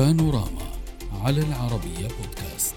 بانوراما على العربية بودكاست.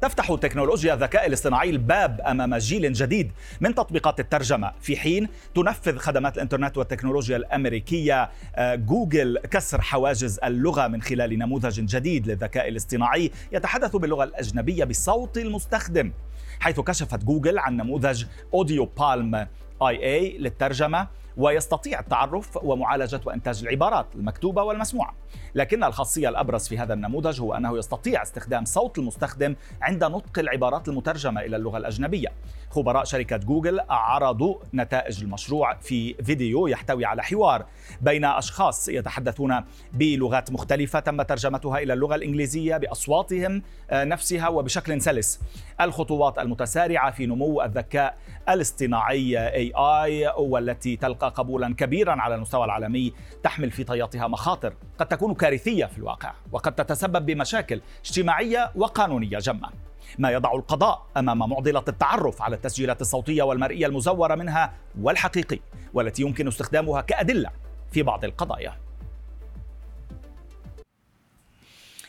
تفتح تكنولوجيا الذكاء الاصطناعي الباب أمام جيل جديد من تطبيقات الترجمة. في حين تنفذ خدمات الإنترنت والتكنولوجيا الأمريكية آه، جوجل كسر حواجز اللغة من خلال نموذج جديد للذكاء الاصطناعي يتحدث باللغة الأجنبية بصوت المستخدم حيث كشفت جوجل عن نموذج AudioPaLM AI للترجمة. ويستطيع التعرف ومعالجة وإنتاج العبارات المكتوبة والمسموعة. لكن الخاصية الأبرز في هذا النموذج هو أنه يستطيع استخدام صوت المستخدم عند نطق العبارات المترجمة إلى اللغة الأجنبية. خبراء شركة جوجل عرضوا نتائج المشروع في فيديو يحتوي على حوار بين أشخاص يتحدثون بلغات مختلفة تم ترجمتها إلى اللغة الإنجليزية بأصواتهم آه، نفسها وبشكل سلس. الخطوات المتسارعة في نمو الذكاء الاصطناعي AI والتي تلقى قبولا كبيرا على المستوى العالمي تحمل في طياتها مخاطر قد تكون كارثية في الواقع وقد تتسبب بمشاكل اجتماعية وقانونية جمة ما يضع القضاء أمام معضلة التعرف على التسجيلات الصوتية والمرئية المزورة منها والحقيقي والتي يمكن استخدامها كأدلة في بعض القضايا.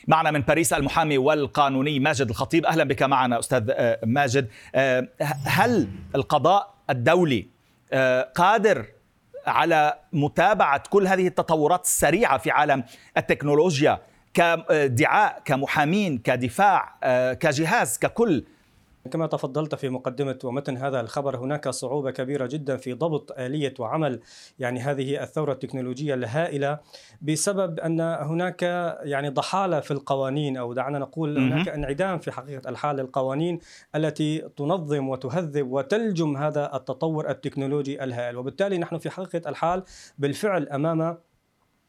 معنا من باريس المحامي والقانوني ماجد الخطيب. أهلا بك معنا أستاذ آه، ماجد. آه، هل القضاء الدولي آه، قادر على متابعة كل هذه التطورات السريعة في عالم التكنولوجيا كدعاء كمحامين كدفاع كجهاز ككل. كما تفضلت في مقدمة ومتن هذا الخبر هناك صعوبة كبيرة جدا في ضبط آلية وعمل يعني هذه الثورة التكنولوجية الهائلة بسبب أن هناك يعني ضحالة في القوانين أو دعنا نقول هناك انعدام في حقيقة الحال للقوانين التي تنظم وتهذب وتلجم هذا التطور التكنولوجي الهائل. وبالتالي نحن في حقيقة الحال بالفعل أمام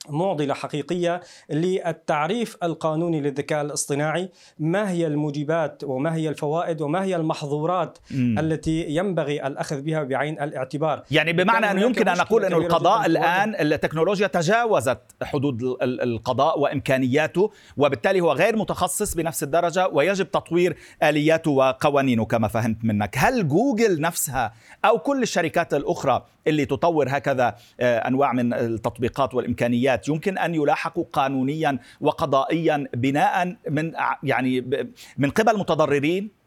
معضلة حقيقية للتعريف القانوني للذكاء الاصطناعي. ما هي الموجبات وما هي الفوائد وما هي المحظورات مم. التي ينبغي الأخذ بها بعين الاعتبار؟ يعني بمعنى أنه يمكن أن نقول أن القضاء الآن التكنولوجيا تجاوزت حدود القضاء وإمكانياته وبالتالي هو غير متخصص بنفس الدرجة ويجب تطوير آلياته وقوانينه كما فهمت منك. هل جوجل نفسها أو كل الشركات الأخرى اللي تطور هكذا آه، أنواع من التطبيقات والإمكانيات الجنايات يمكن أن يلاحقوا قانونيا وقضائيا بناء من يعني من قبل متضررين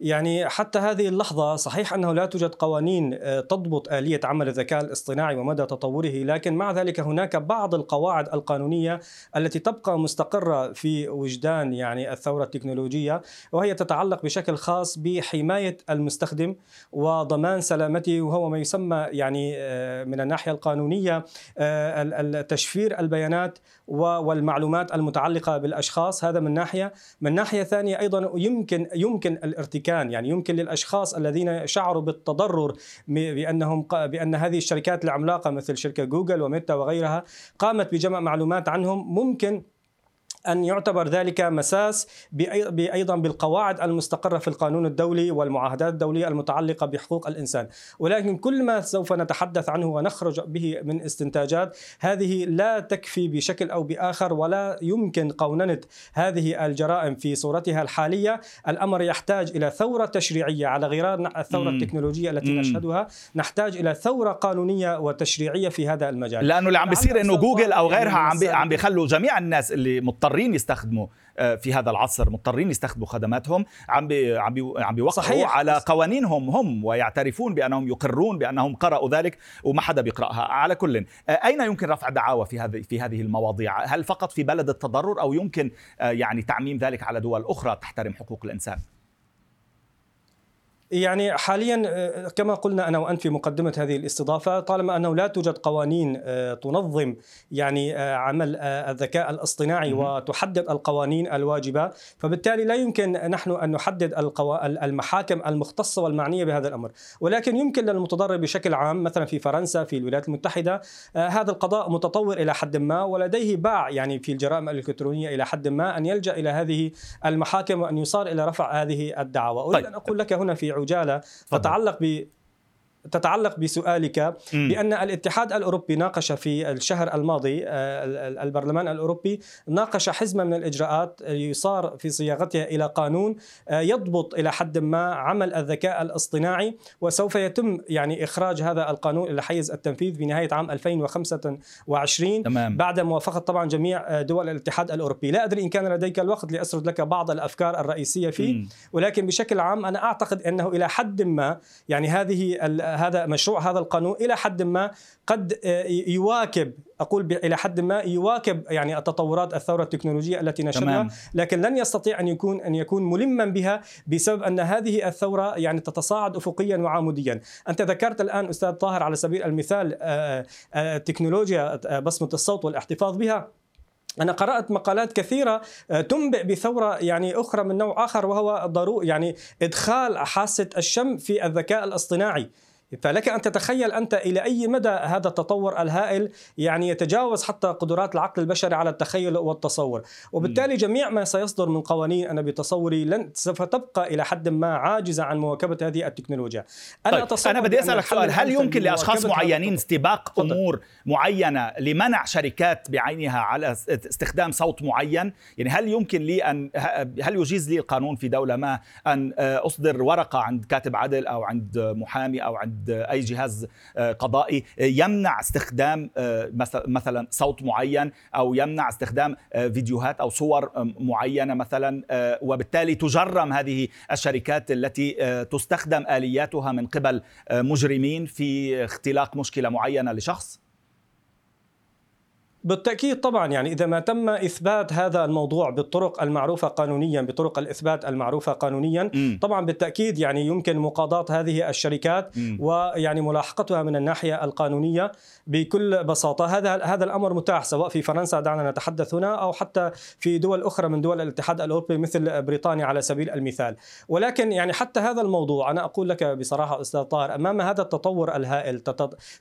يعني حتى هذه اللحظة صحيح أنه لا توجد قوانين آه، تضبط آلية عمل الذكاء الاصطناعي ومدى تطوره لكن مع ذلك هناك بعض القواعد القانونية التي تبقى مستقرة في وجدان يعني الثورة التكنولوجية وهي تتعلق بشكل خاص بحماية المستخدم وضمان سلامته وهو ما يسمى يعني آه، من الناحية القانونية آه، تشفير البيانات والمعلومات المتعلقة بالأشخاص. هذا من ناحية. من ناحية ثانية أيضا يمكن يمكن الارتكاب الامريكان يعني يمكن للأشخاص الذين شعروا بالتضرر بأنهم بأن هذه الشركات العملاقة مثل شركة جوجل وميتا وغيرها قامت بجمع معلومات عنهم ممكن أن يعتبر ذلك مساس أيضا بالقواعد المستقرة في القانون الدولي والمعاهدات الدولية المتعلقة بحقوق الإنسان. ولكن كل ما سوف نتحدث عنه ونخرج به من استنتاجات هذه لا تكفي بشكل أو بآخر ولا يمكن قوننة هذه الجرائم في صورتها الحالية. الأمر يحتاج إلى ثورة تشريعية على غرار الثورة التكنولوجية التي نشهدها. نحتاج إلى ثورة قانونية وتشريعية في هذا المجال. لأنه اللي عم بيصير أنه جوجل أو غيرها عم بيخلوا جميع الناس اللي مضطرين مضطرين يستخدموا آه، في هذا العصر مضطرين يستخدموا خدماتهم عم بي عم بي عم بيوقعوا صحيح. على قوانينهم هم ويعترفون بأنهم يقرون بأنهم قرأوا ذلك وما حدا بيقرأها. على كل آه، أين يمكن رفع دعاوى في هذه في هذه المواضيع؟ هل فقط في بلد التضرر أو يمكن آه، يعني تعميم ذلك على دول أخرى تحترم حقوق الإنسان؟ يعني حاليا آه، كما قلنا أنا وأنت في مقدمة هذه الاستضافة طالما أنه لا توجد قوانين آه، تنظم يعني آه، عمل الذكاء الاصطناعي وتحدد القوانين الواجبة فبالتالي لا يمكن نحن أن نحدد المحاكم المختصة والمعنية بهذا الأمر. ولكن يمكن للمتضرر بشكل عام مثلا في فرنسا في الولايات المتحدة هذا القضاء متطور إلى حد ما ولديه باع يعني في الجرائم الإلكترونية إلى حد ما أن يلجأ إلى هذه المحاكم وأن يصار إلى رفع هذه الدعوى أريد طيب. أن أقول لك هنا في عجالة تتعلق ب تتعلق بسؤالك بأن الاتحاد الأوروبي ناقش في الشهر الماضي آه، البرلمان الأوروبي ناقش حزمة من الإجراءات يصار في صياغتها إلى قانون آه، يضبط إلى حد ما عمل الذكاء الاصطناعي وسوف يتم يعني إخراج هذا القانون إلى حيز التنفيذ بنهاية عام 2025 تمام. بعد موافقة طبعا جميع آه، دول الاتحاد الأوروبي. لا أدري إن كان لديك الوقت لأسرد لك بعض الأفكار الرئيسية فيه ولكن بشكل عام أنا أعتقد أنه إلى حد ما يعني هذه هذا مشروع هذا القانون إلى حد ما قد آه، يواكب أقول إلى حد ما يواكب يعني التطورات الثورة التكنولوجية التي نشرها لكن لن يستطيع أن يكون أن يكون ملما بها بسبب أن هذه الثورة يعني تتصاعد افقيا وعموديا. أنت ذكرت الآن أستاذ طاهر على سبيل المثال آه، آه، تكنولوجيا بصمة الصوت والاحتفاظ بها. أنا قرأت مقالات كثيرة تنبئ بثورة يعني أخرى من نوع آخر وهو ضروري يعني إدخال حاسة الشم في الذكاء الاصطناعي. فلك أن تتخيل أنت إلى أي مدى هذا التطور الهائل يعني يتجاوز حتى قدرات العقل البشري على التخيل والتصور، وبالتالي جميع ما سيصدر من قوانين أنا بتصوري لن سوف تبقى إلى حد ما عاجزة عن مواكبة هذه التكنولوجيا. أنا طيب أنا بدي أسألك سؤال، هل يمكن لأشخاص معينين استباق أمور معينة لمنع شركات بعينها على استخدام صوت معين؟ يعني هل يمكن لي ان هل يجيز لي القانون في دولة ما أن أصدر ورقة عند كاتب عدل أو عند محامي أو عند عند أي جهاز آه، قضائي آه، يمنع استخدام آه، مثلا صوت معين أو يمنع استخدام فيديوهات أو صور معينة مثلا وبالتالي تجرم هذه الشركات التي تستخدم آلياتها من قبل مجرمين في اختلاق مشكلة معينة لشخص. بالتأكيد طبعا يعني إذا ما تم إثبات هذا الموضوع بالطرق المعروفة قانونيا بطرق الإثبات المعروفة قانونيا م. طبعا بالتأكيد يعني يمكن مقاضاة هذه الشركات م. ويعني ملاحقتها من الناحية القانونية بكل بساطة هذا هذا الأمر متاح سواء في فرنسا دعنا نتحدث هنا أو حتى في دول أخرى من دول الاتحاد الأوروبي مثل بريطانيا على سبيل المثال ولكن يعني حتى هذا الموضوع أنا أقول لك بصراحة أستاذ طاهر أمام هذا التطور الهائل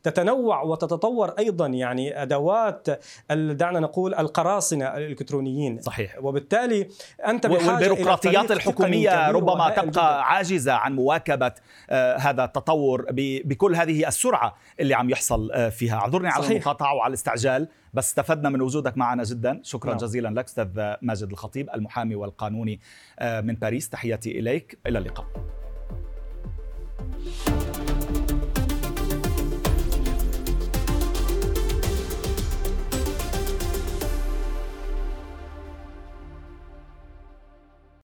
تتنوع وتتطور أيضا يعني أدوات دعنا نقول القراصنة الإلكترونيين. صحيح. وبالتالي أنت بحاجة والبيروقراطيات الحكومية ربما تبقى عاجزة عن مواكبة آه، هذا التطور بكل هذه السرعة اللي عم يحصل آه، فيها. اعذرني على المقاطعة وعلى الاستعجال بس استفدنا من وجودك معنا جدا. شكرا نعم. جزيلا لك أستاذ ماجد الخطيب المحامي والقانوني آه، من باريس. تحياتي إليك. إلى اللقاء.